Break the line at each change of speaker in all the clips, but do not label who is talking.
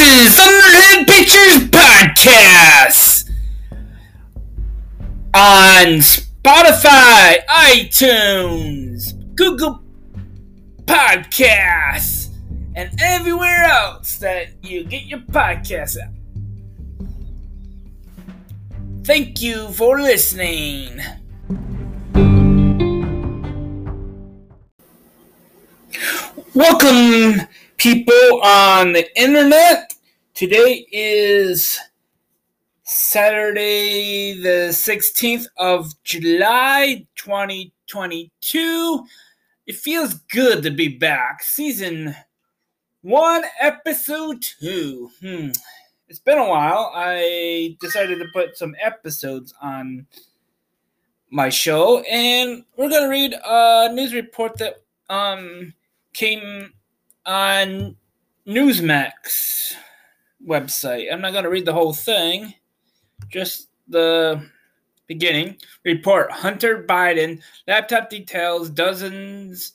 Is Thunderhead Pictures Podcast on Spotify, iTunes, Google Podcasts, and everywhere else that you get your podcasts at. Thank you for listening. Welcome, people on the internet. Today is Saturday, the 16th of July, 2022. It feels good to be back. Season 1, Episode 2. Hmm. It's been a while. I decided to put some episodes on my show, and we're going to read a news report that um came on Newsmax website. I'm not going to read the whole thing, just the beginning. Report Hunter Biden laptop details dozens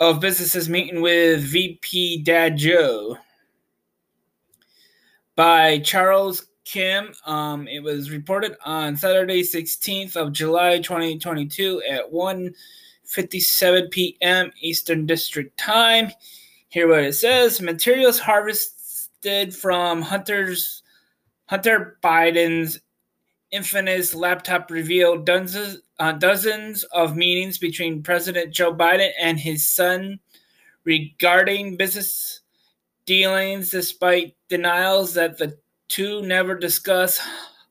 of businesses meeting with VP Dad Joe by Charles Kim. Um, it was reported on Saturday, 16th of July, 2022 at 1 57 p.m. Eastern District Time. Here what it says: materials harvested from Hunter's Hunter Biden's infamous laptop revealed dozens uh, dozens of meetings between President Joe Biden and his son regarding business dealings, despite denials that the two never discuss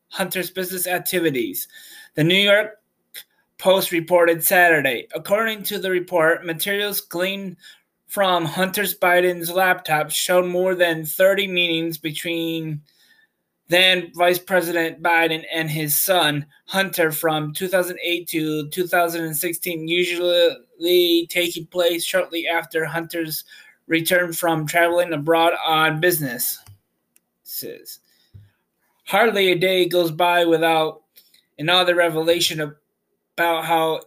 Hunter's business activities. The New York Post reported Saturday. According to the report, materials gleaned from Hunter Biden's laptop showed more than 30 meetings between then Vice President Biden and his son Hunter from 2008 to 2016, usually taking place shortly after Hunter's return from traveling abroad on business. Says hardly a day goes by without another revelation about how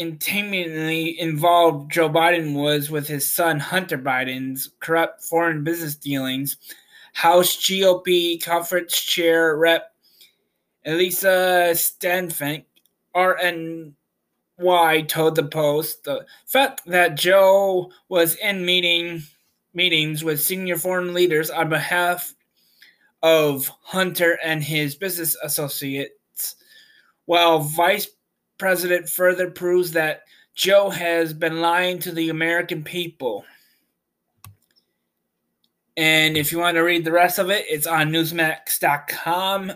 intimately involved Joe Biden was with his son Hunter Biden's corrupt foreign business dealings. House GOP conference chair Rep. Elise Stefanik, RNY, told the Post the fact that Joe was in meeting meetings with senior foreign leaders on behalf of Hunter and his business associates, while Vice President further proves that Joe has been lying to the American people. And if you want to read the rest of it, it's on newsmax.com.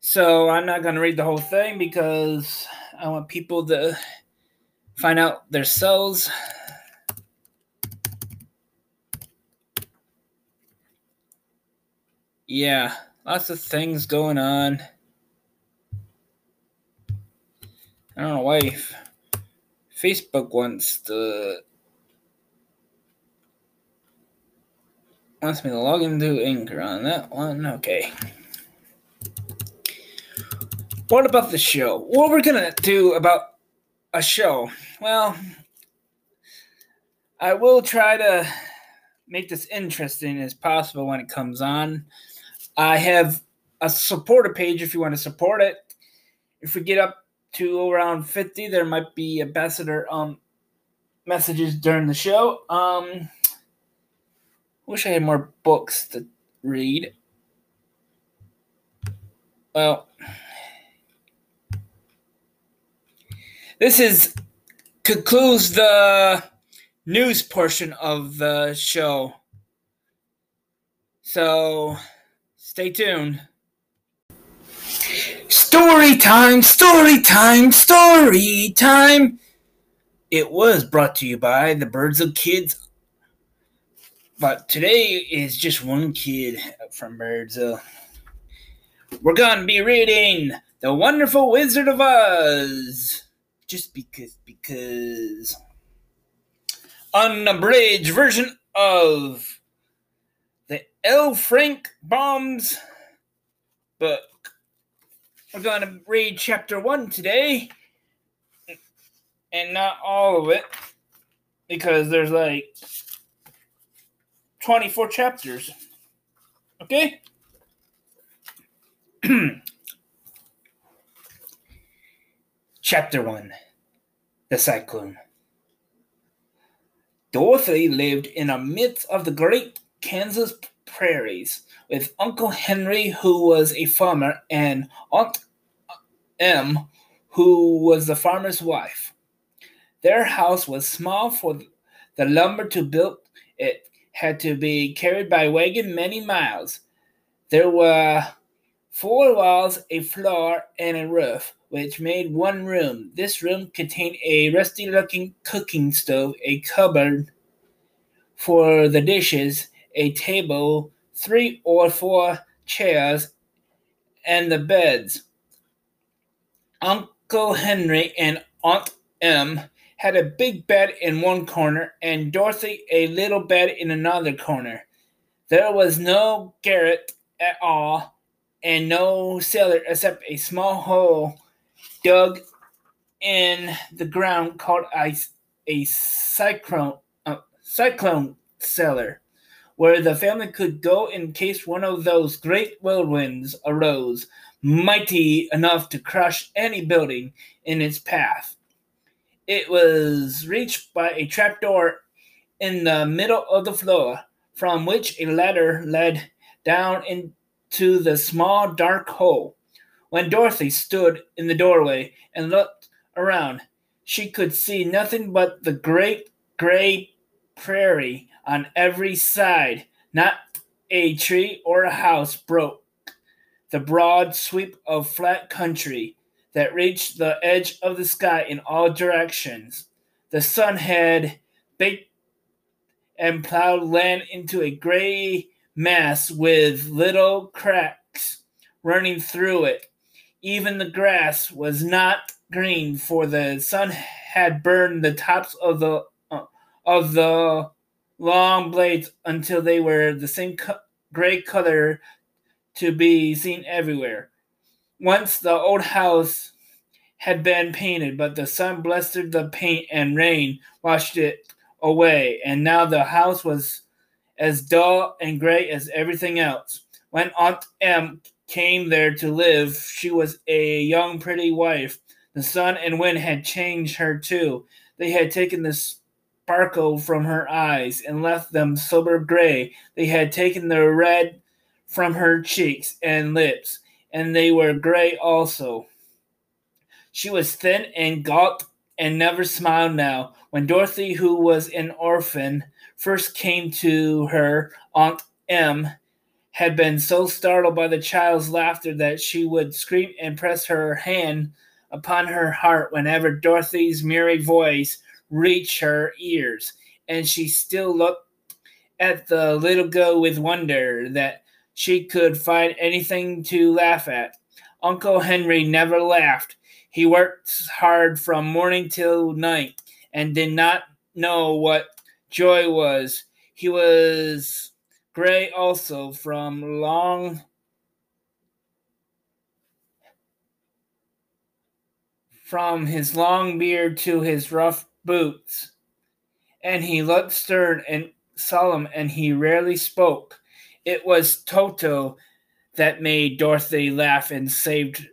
So I'm not going to read the whole thing because I want people to find out themselves. Yeah, lots of things going on. I don't know why Facebook wants to wants me to log into Anchor on that one. Okay. What about the show? What we're gonna do about a show? Well, I will try to make this interesting as possible when it comes on. I have a supporter page if you want to support it. If we get up to around 50 there might be ambassador um messages during the show. Um wish i had more books to read. Well this is concludes the news portion of the show. So stay tuned Story time, story time, story time. It was brought to you by the Birds of Kids. But today is just one kid from Birds of. We're going to be reading The Wonderful Wizard of Oz. Just because, because. Unabridged version of the L. Frank Baum's, book. We're going to read chapter one today, and not all of it, because there's like 24 chapters. Okay? Chapter 1 The Cyclone. Dorothy lived in the midst of the great Kansas prairies with Uncle Henry, who was a farmer, and Aunt Em, who was the farmer's wife. Their house was small, for the lumber to build it had to be carried by wagon many miles. There were four walls, a floor, and a roof, which made one room. This room contained a rusty looking cooking stove, a cupboard for the dishes, a table, three or four chairs, and the beds. Uncle Henry and Aunt Em had a big bed in one corner and Dorothy a little bed in another corner. There was no garret at all and no cellar except a small hole dug in the ground called a, a cyclone, uh, cyclone cellar where the family could go in case one of those great whirlwinds arose, mighty enough to crush any building in its path. It was reached by a trapdoor in the middle of the floor, from which a ladder led down into the small dark hole. When Dorothy stood in the doorway and looked around, she could see nothing but the great gray prairie on every side. Not a tree or a house broke the broad sweep of flat country that reached the edge of the sky in all directions. The sun had baked and plowed land into a gray mass with little cracks running through it. Even the grass was not green, for the sun had burned the tops of the uh, of the long blades until they were the same co- gray color to be seen everywhere. Once the old house had been painted, but the sun blistered the paint and rain washed it away, and now the house was as dull and gray as everything else. When Aunt Em came there to live, she was a young, pretty wife. The sun and wind had changed her too. They had taken the sparkle from her eyes and left them sober gray. They had taken the red from her cheeks and lips, and they were gray also. She was thin and gaunt and never smiled now. When Dorothy, who was an orphan, first came to her, Aunt Em had been so startled by the child's laughter that she would scream and press her hand upon her heart whenever Dorothy's merry voice reached her ears, and she still looked at the little girl with wonder that she could find anything to laugh at. Uncle Henry never laughed. He worked hard from morning till night and did not know what joy was. He was gray also from long from his long beard to his rough boots, and he looked stern and solemn, and he rarely spoke. It was Toto that made Dorothy laugh and saved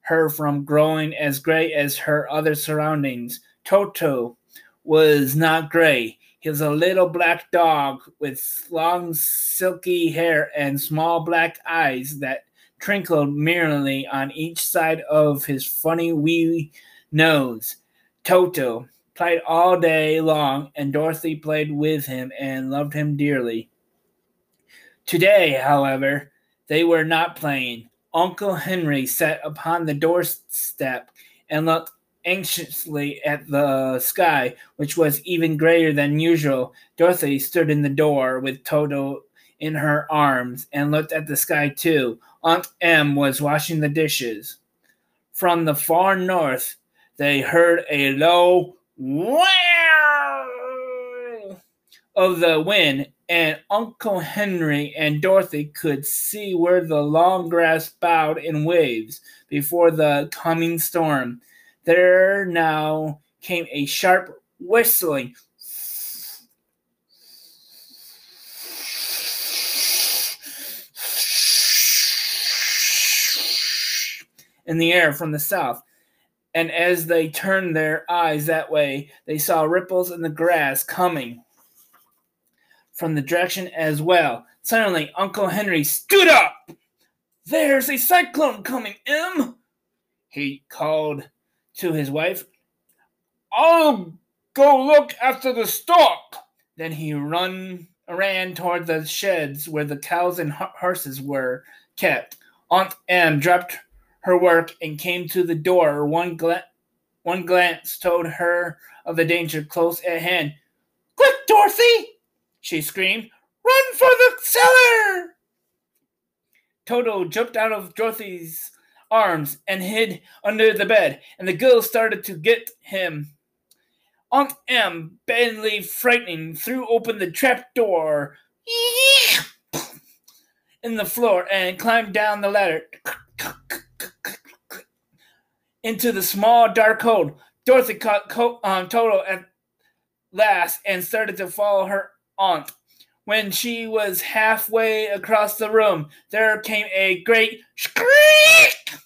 her from growing as gray as her other surroundings. Toto was not gray. He was a little black dog with long silky hair and small black eyes that twinkled merrily on each side of his funny wee nose. Toto played all day long, and Dorothy played with him and loved him dearly. Today, however, they were not playing. Uncle Henry sat upon the doorstep and looked anxiously at the sky, which was even greater than usual. Dorothy stood in the door with Toto in her arms and looked at the sky too. Aunt Em was washing the dishes. From the far north, they heard a low wow of the wind, and Uncle Henry and Dorothy could see where the long grass bowed in waves before the coming storm. There now came a sharp whistling. In the air from the south, and as they turned their eyes that way, they saw ripples in the grass coming from the direction as well. Suddenly, Uncle Henry stood up. There's a cyclone coming, Em, he called to his wife. I'll go look after the stock. Then he run ran toward the sheds where the cows and horses were kept. Aunt Em dropped her work and came to the door. One, gla- one glance told her of the danger close at hand. Quick, Dorothy! She screamed. Run for the cellar! Toto jumped out of Dorothy's arms and hid under the bed, and the girl started to get him. Aunt Em, badly frightened, threw open the trap door in the floor and climbed down the ladder into the small dark hole. Dorothy caught um, Toto at last and started to follow her aunt. When she was halfway across the room, there came a great shriek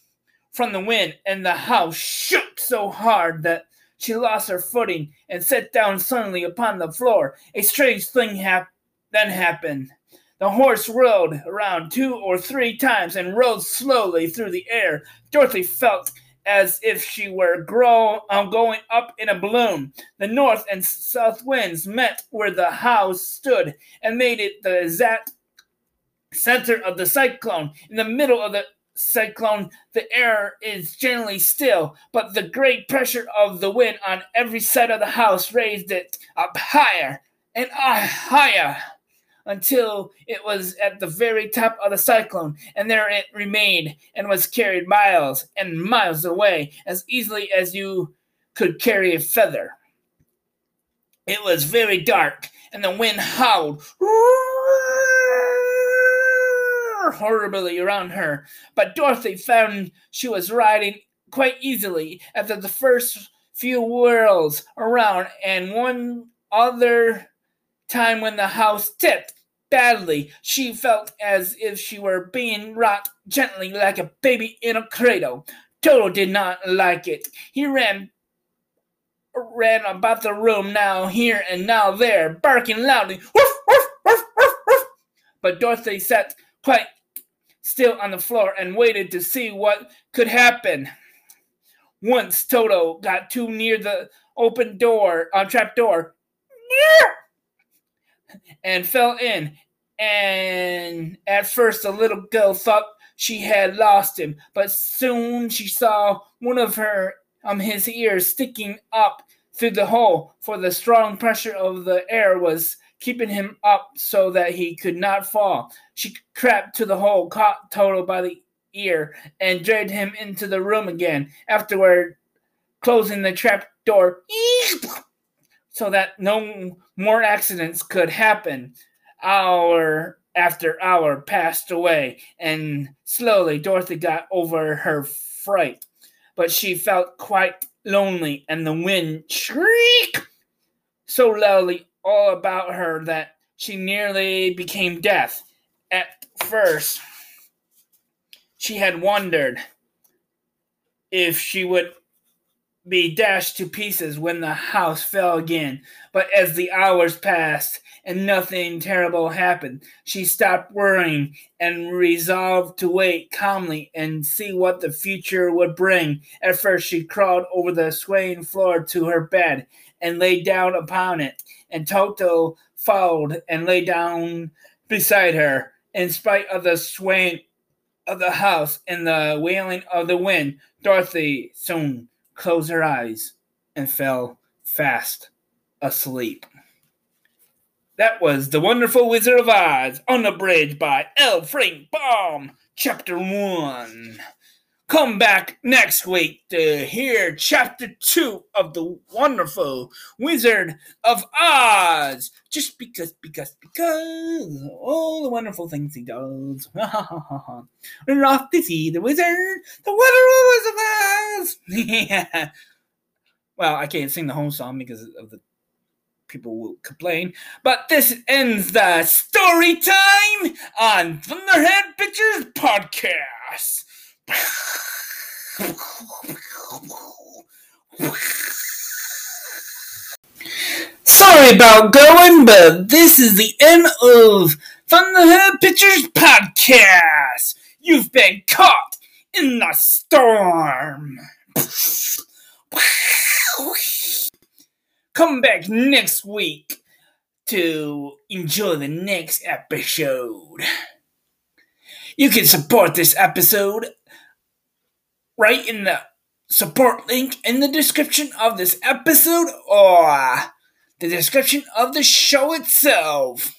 from the wind, and the house shook so hard that she lost her footing and sat down suddenly upon the floor. A strange thing hap- then happened. The horse whirled around two or three times and rose slowly through the air. Dorothy felt as if she were grow, um, going up in a balloon. The north and south winds met where the house stood and made it the exact center of the cyclone. In the middle of the cyclone, the air is generally still, but the great pressure of the wind on every side of the house raised it up higher and higher until it was at the very top of the cyclone, and there it remained and was carried miles and miles away as easily as you could carry a feather. It was very dark, and the wind howled horribly around her, but Dorothy found she was riding quite easily after the first few whirls around, and one other time when the house tipped badly. She felt as if she were being rocked gently like a baby in a cradle. Toto did not like it. He ran ran about the room now here and now there, barking loudly. Woof, woof, woof, woof, woof. But Dorothy sat quite still on the floor and waited to see what could happen. Once Toto got too near the open door, uh, trap door, and fell in. And at first, the little girl thought she had lost him, but soon she saw one of her um his ears sticking up through the hole, for the strong pressure of the air was keeping him up so that he could not fall. She crept to the hole, caught Toto by the ear, and dragged him into the room again. Afterward, closing the trap door so that no more accidents could happen. Hour after hour passed away, and slowly Dorothy got over her fright. But she felt quite lonely, and the wind shrieked so loudly all about her that she nearly became deaf. At first, she had wondered if she would be dashed to pieces when the house fell again. But as the hours passed and nothing terrible happened, she stopped worrying and resolved to wait calmly and see what the future would bring. At first, she crawled over the swaying floor to her bed and lay down upon it, and Toto followed and lay down beside her. In spite of the swaying of the house and the wailing of the wind, Dorothy soon closed her eyes and fell fast asleep. That was The Wonderful Wizard of Oz, on the Bridge by L. Frank Baum, Chapter 1. Come back next week to hear Chapter 2 of The Wonderful Wizard of Oz. Just because, because, because, all the wonderful things he does. We're off to see the wizard, the Wonderful Wizard of Oz. yeah. Well, I can't sing the whole song because of the people will complain. But this ends the story time on Thunderhead Pictures Podcast. Sorry about going, but this is the end of Thunderhead Pictures podcast. You've been caught in the storm. Come back next week to enjoy the next episode. You can support this episode right in the support link in the description of this episode or the description of the show itself.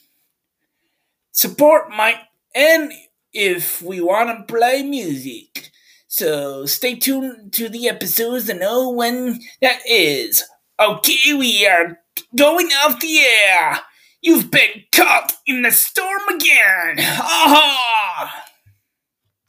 Support might end if we want to play music. So stay tuned to the episodes to know when that is. Okay, we are going off the air. You've been caught in the storm again. Ha